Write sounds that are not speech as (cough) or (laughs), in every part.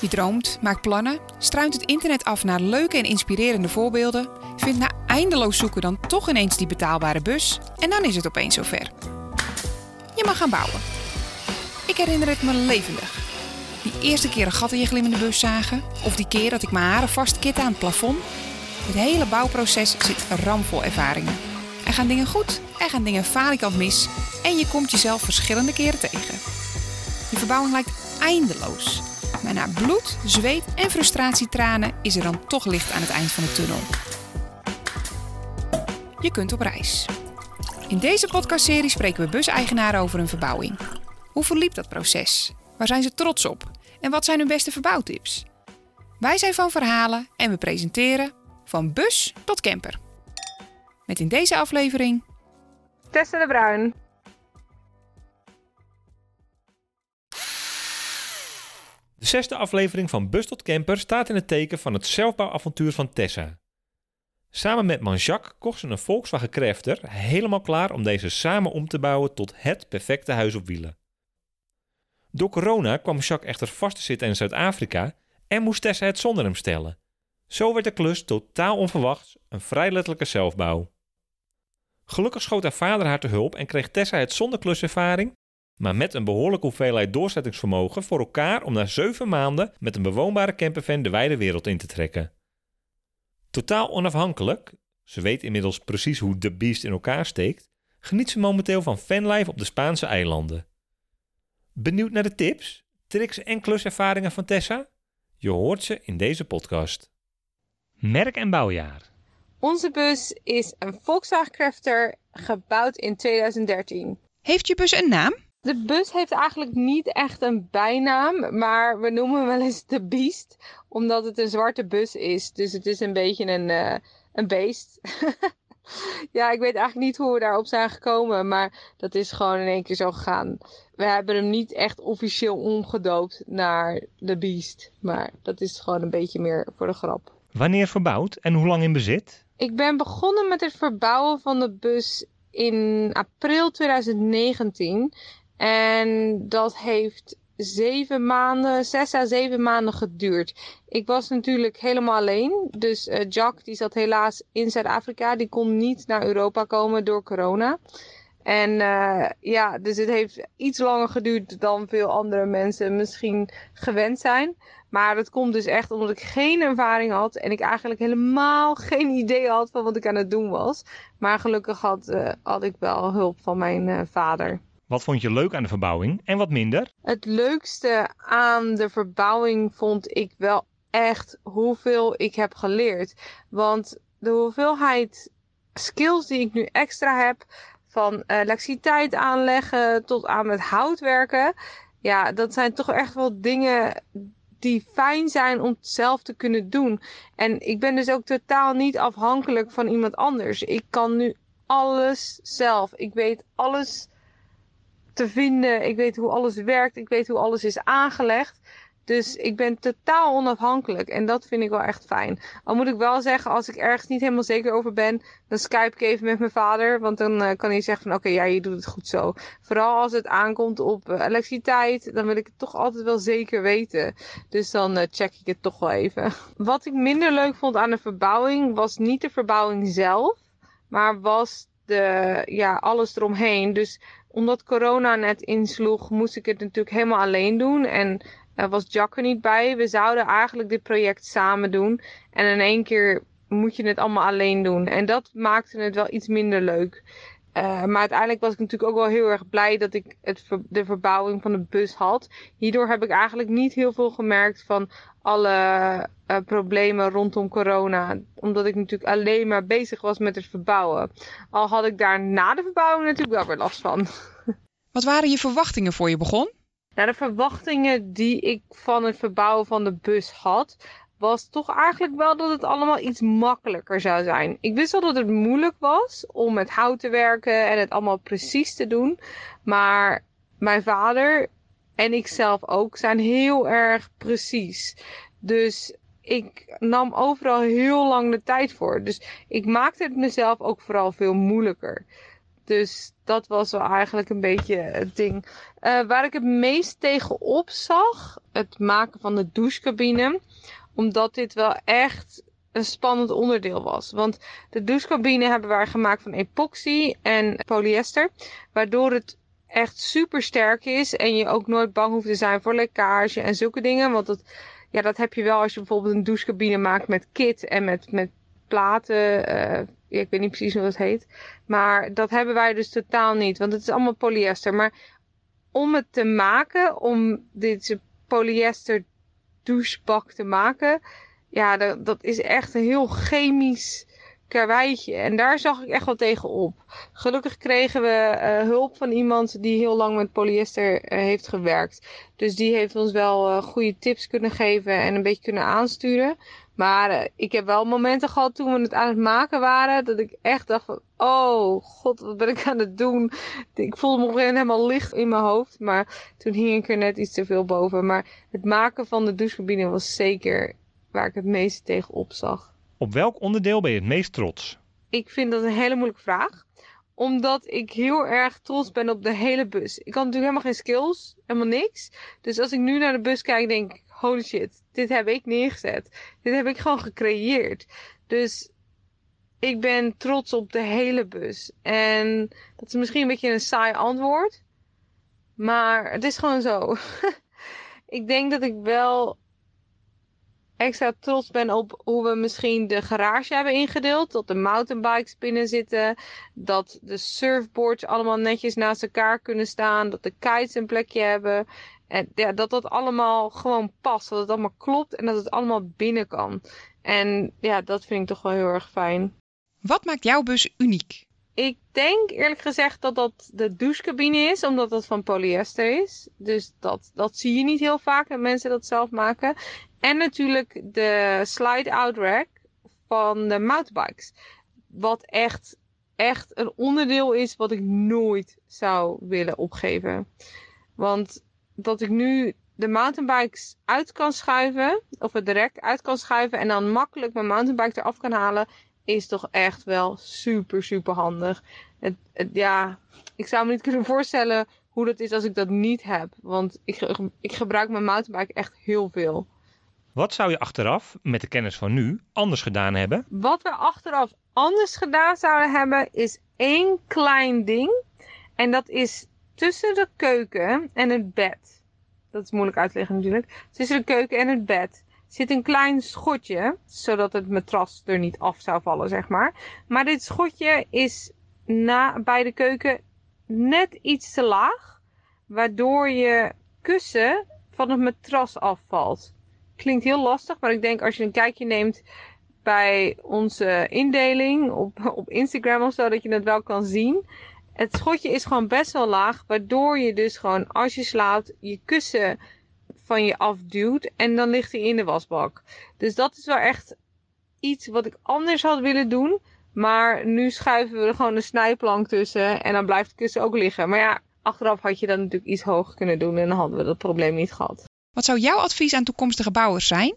Je droomt, maakt plannen, struint het internet af naar leuke en inspirerende voorbeelden, vindt na eindeloos zoeken dan toch ineens die betaalbare bus en dan is het opeens zover. Je mag gaan bouwen. Ik herinner het me levendig. Die eerste keer een gat in je glimmende bus zagen, of die keer dat ik mijn haren vastkit aan het plafond. Het hele bouwproces zit ramvol ervaringen. Er gaan dingen goed, er gaan dingen falikant mis en je komt jezelf verschillende keren tegen. Je verbouwing lijkt eindeloos. Maar na bloed, zweet en frustratietranen is er dan toch licht aan het eind van de tunnel. Je kunt op reis. In deze podcastserie spreken we buseigenaren over hun verbouwing. Hoe verliep dat proces? Waar zijn ze trots op? En wat zijn hun beste verbouwtips? Wij zijn van verhalen en we presenteren van bus tot camper. Met in deze aflevering Tessa de Bruin. De zesde aflevering van Bus tot Camper staat in het teken van het zelfbouwavontuur van Tessa. Samen met man Jacques kocht ze een Volkswagen Crafter helemaal klaar om deze samen om te bouwen tot het perfecte huis op wielen. Door corona kwam Jacques echter vast te zitten in Zuid-Afrika en moest Tessa het zonder hem stellen. Zo werd de klus totaal onverwachts een vrij letterlijke zelfbouw. Gelukkig schoot haar vader haar te hulp en kreeg Tessa het zonder kluservaring, maar met een behoorlijke hoeveelheid doorzettingsvermogen voor elkaar om na zeven maanden met een bewoonbare campervan de wijde wereld in te trekken. Totaal onafhankelijk, ze weet inmiddels precies hoe de beest in elkaar steekt, geniet ze momenteel van fanlife op de Spaanse eilanden. Benieuwd naar de tips, tricks en kluservaringen van Tessa? Je hoort ze in deze podcast. Merk en bouwjaar. Onze bus is een Volkswagen Crafter gebouwd in 2013. Heeft je bus een naam? De bus heeft eigenlijk niet echt een bijnaam, maar we noemen hem wel eens de Beast, omdat het een zwarte bus is. Dus het is een beetje een, eh, een beest. (laughs) ja, ik weet eigenlijk niet hoe we daarop zijn gekomen, maar dat is gewoon in één keer zo gegaan. We hebben hem niet echt officieel omgedoopt naar de Beast, maar dat is gewoon een beetje meer voor de grap. Wanneer verbouwd en hoe lang in bezit? Ik ben begonnen met het verbouwen van de bus in april 2019. En dat heeft zeven maanden, zes à zeven maanden geduurd. Ik was natuurlijk helemaal alleen. Dus uh, Jack die zat helaas in Zuid-Afrika. Die kon niet naar Europa komen door corona. En uh, ja, dus het heeft iets langer geduurd dan veel andere mensen misschien gewend zijn. Maar dat komt dus echt omdat ik geen ervaring had en ik eigenlijk helemaal (laughs) geen idee had van wat ik aan het doen was. Maar gelukkig had, uh, had ik wel hulp van mijn vader. Wat vond je leuk aan de verbouwing en wat minder? Het leukste aan de verbouwing vond ik wel echt hoeveel ik heb geleerd. Want de hoeveelheid skills die ik nu extra heb, van elektriciteit aanleggen tot aan met hout werken. Ja, dat zijn toch echt wel dingen die fijn zijn om het zelf te kunnen doen. En ik ben dus ook totaal niet afhankelijk van iemand anders. Ik kan nu alles zelf. Ik weet alles te vinden. Ik weet hoe alles werkt. Ik weet hoe alles is aangelegd. Dus ik ben totaal onafhankelijk en dat vind ik wel echt fijn. Al moet ik wel zeggen, als ik ergens niet helemaal zeker over ben, dan skype ik even met mijn vader. Want dan uh, kan hij zeggen van oké, ja, je doet het goed zo. Vooral als het aankomt op uh, elektriciteit, dan wil ik het toch altijd wel zeker weten. Dus dan uh, check ik het toch wel even. Wat ik minder leuk vond aan de verbouwing was niet de verbouwing zelf, maar was de, ja, alles eromheen. Dus omdat corona net insloeg, moest ik het natuurlijk helemaal alleen doen. En er was Jack er niet bij. We zouden eigenlijk dit project samen doen. En in één keer moet je het allemaal alleen doen. En dat maakte het wel iets minder leuk. Uh, maar uiteindelijk was ik natuurlijk ook wel heel erg blij dat ik het, de verbouwing van de bus had. Hierdoor heb ik eigenlijk niet heel veel gemerkt van alle uh, problemen rondom corona. Omdat ik natuurlijk alleen maar bezig was met het verbouwen. Al had ik daar na de verbouwing natuurlijk wel weer last van. (laughs) Wat waren je verwachtingen voor je begon? Nou, de verwachtingen die ik van het verbouwen van de bus had, was toch eigenlijk wel dat het allemaal iets makkelijker zou zijn. Ik wist wel dat het moeilijk was om met hout te werken en het allemaal precies te doen. Maar mijn vader en ik zelf ook zijn heel erg precies. Dus ik nam overal heel lang de tijd voor. Dus ik maakte het mezelf ook vooral veel moeilijker. Dus dat was wel eigenlijk een beetje het ding. Uh, waar ik het meest tegenop zag, het maken van de douchecabine. Omdat dit wel echt een spannend onderdeel was. Want de douchecabine hebben wij gemaakt van epoxy en polyester. Waardoor het echt super sterk is. En je ook nooit bang hoeft te zijn voor lekkage en zulke dingen. Want dat, ja, dat heb je wel als je bijvoorbeeld een douchecabine maakt met kit en met, met platen. Uh, ik weet niet precies hoe dat heet. Maar dat hebben wij dus totaal niet. Want het is allemaal polyester. Maar om het te maken, om deze polyester douchebak te maken. Ja, dat, dat is echt een heel chemisch karweitje. En daar zag ik echt wel tegen op. Gelukkig kregen we uh, hulp van iemand die heel lang met polyester uh, heeft gewerkt. Dus die heeft ons wel uh, goede tips kunnen geven en een beetje kunnen aansturen. Maar ik heb wel momenten gehad toen we het aan het maken waren. Dat ik echt dacht van, oh god, wat ben ik aan het doen? Ik voelde me op een helemaal licht in mijn hoofd. Maar toen hing ik er net iets te veel boven. Maar het maken van de douchecabine was zeker waar ik het meest tegen op zag. Op welk onderdeel ben je het meest trots? Ik vind dat een hele moeilijke vraag. Omdat ik heel erg trots ben op de hele bus. Ik had natuurlijk helemaal geen skills, helemaal niks. Dus als ik nu naar de bus kijk, denk ik, holy shit, dit heb ik neergezet. Dit heb ik gewoon gecreëerd. Dus ik ben trots op de hele bus. En dat is misschien een beetje een saai antwoord. Maar het is gewoon zo. (laughs) ik denk dat ik wel extra trots ben op hoe we misschien de garage hebben ingedeeld. Dat de mountainbikes binnen zitten. Dat de surfboards allemaal netjes naast elkaar kunnen staan. Dat de kites een plekje hebben. En ja, dat dat allemaal gewoon past. Dat het allemaal klopt en dat het allemaal binnen kan. En ja, dat vind ik toch wel heel erg fijn. Wat maakt jouw bus uniek? Ik denk eerlijk gezegd dat dat de douchecabine is, omdat dat van polyester is. Dus dat, dat zie je niet heel vaak dat mensen dat zelf maken. En natuurlijk de slide-out rack van de mountainbikes. Wat echt, echt een onderdeel is wat ik nooit zou willen opgeven. Want dat ik nu de mountainbikes uit kan schuiven, of het direct uit kan schuiven en dan makkelijk mijn mountainbike eraf kan halen, is toch echt wel super, super handig. Het, het, ja, ik zou me niet kunnen voorstellen hoe dat is als ik dat niet heb. Want ik, ik gebruik mijn mountainbike echt heel veel. Wat zou je achteraf, met de kennis van nu, anders gedaan hebben? Wat we achteraf anders gedaan zouden hebben, is één klein ding. En dat is tussen de keuken en het bed. Dat is moeilijk uit te leggen natuurlijk. Tussen de keuken en het bed zit een klein schotje, zodat het matras er niet af zou vallen, zeg maar. Maar dit schotje is na, bij de keuken net iets te laag, waardoor je kussen van het matras afvalt. Klinkt heel lastig, maar ik denk als je een kijkje neemt bij onze indeling op, op Instagram of zo, dat je het wel kan zien. Het schotje is gewoon best wel laag, waardoor je dus gewoon als je slaapt je kussen van je afduwt en dan ligt hij in de wasbak. Dus dat is wel echt iets wat ik anders had willen doen. Maar nu schuiven we er gewoon een snijplank tussen en dan blijft het kussen ook liggen. Maar ja, achteraf had je dat natuurlijk iets hoger kunnen doen en dan hadden we dat probleem niet gehad. Wat zou jouw advies aan toekomstige bouwers zijn?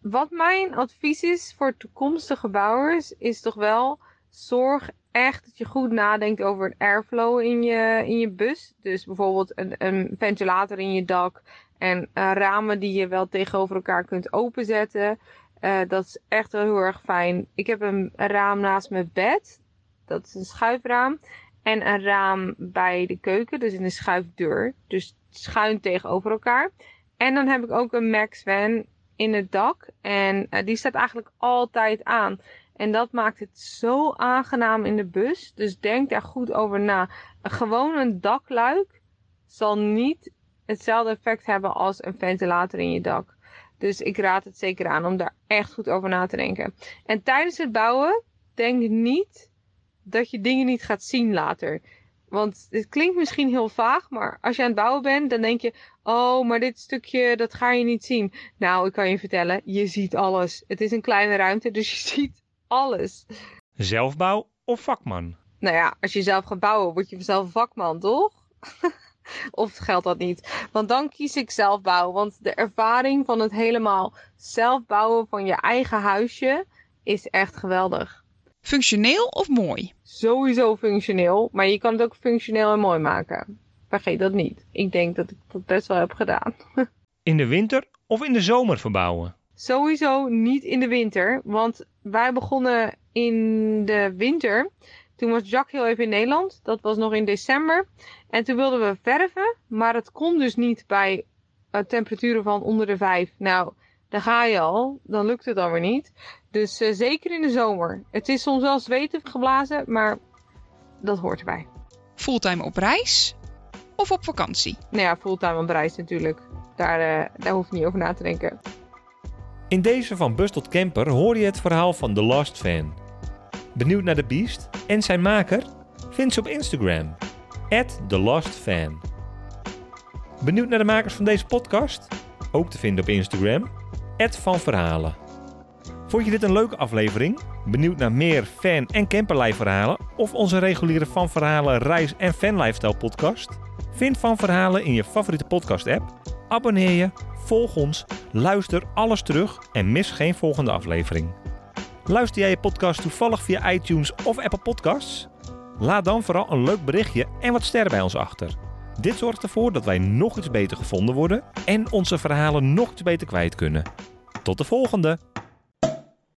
Wat mijn advies is voor toekomstige bouwers is toch wel zorg echt dat je goed nadenkt over het airflow in je, in je bus. Dus bijvoorbeeld een, een ventilator in je dak en uh, ramen die je wel tegenover elkaar kunt openzetten. Uh, dat is echt wel heel erg fijn. Ik heb een raam naast mijn bed. Dat is een schuifraam. En een raam bij de keuken, dus in een schuifdeur. Dus schuin tegenover elkaar. En dan heb ik ook een Max Van in het dak. En uh, die staat eigenlijk altijd aan. En dat maakt het zo aangenaam in de bus. Dus denk daar goed over na. Gewoon een dakluik zal niet hetzelfde effect hebben als een ventilator in je dak. Dus ik raad het zeker aan om daar echt goed over na te denken. En tijdens het bouwen, denk niet dat je dingen niet gaat zien later. Want het klinkt misschien heel vaag, maar als je aan het bouwen bent, dan denk je: Oh, maar dit stukje, dat ga je niet zien. Nou, ik kan je vertellen, je ziet alles. Het is een kleine ruimte, dus je (laughs) ziet alles. Zelfbouw of vakman? Nou ja, als je zelf gaat bouwen, word je vanzelf een vakman, toch? (laughs) of geldt dat niet? Want dan kies ik zelfbouw. Want de ervaring van het helemaal zelf bouwen van je eigen huisje is echt geweldig. Functioneel of mooi? Sowieso functioneel, maar je kan het ook functioneel en mooi maken. Vergeet dat niet. Ik denk dat ik dat best wel heb gedaan. (laughs) In de winter of in de zomer verbouwen? Sowieso niet in de winter, want wij begonnen in de winter. Toen was Jack heel even in Nederland. Dat was nog in december. En toen wilden we verven, maar het kon dus niet bij uh, temperaturen van onder de 5. Nou, daar ga je al. Dan lukt het dan weer niet. Dus uh, zeker in de zomer. Het is soms wel zweten geblazen, maar dat hoort erbij. Fulltime op reis of op vakantie? Nou ja, fulltime op reis natuurlijk. Daar, uh, daar hoef je niet over na te denken. In deze van bus tot camper hoor je het verhaal van The Lost Fan. Benieuwd naar de Beast en zijn maker? Vind ze op Instagram. TheLostFan. Benieuwd naar de makers van deze podcast? Ook te vinden op Instagram. Van Verhalen. Vond je dit een leuke aflevering? Benieuwd naar meer fan- en camperlijfverhalen? Of onze reguliere Van Verhalen reis- en fanlifestyle podcast? Vind Van Verhalen in je favoriete podcast app. Abonneer je, volg ons, luister alles terug en mis geen volgende aflevering. Luister jij je podcast toevallig via iTunes of Apple Podcasts? Laat dan vooral een leuk berichtje en wat sterren bij ons achter. Dit zorgt ervoor dat wij nog iets beter gevonden worden en onze verhalen nog iets beter kwijt kunnen. Tot de volgende!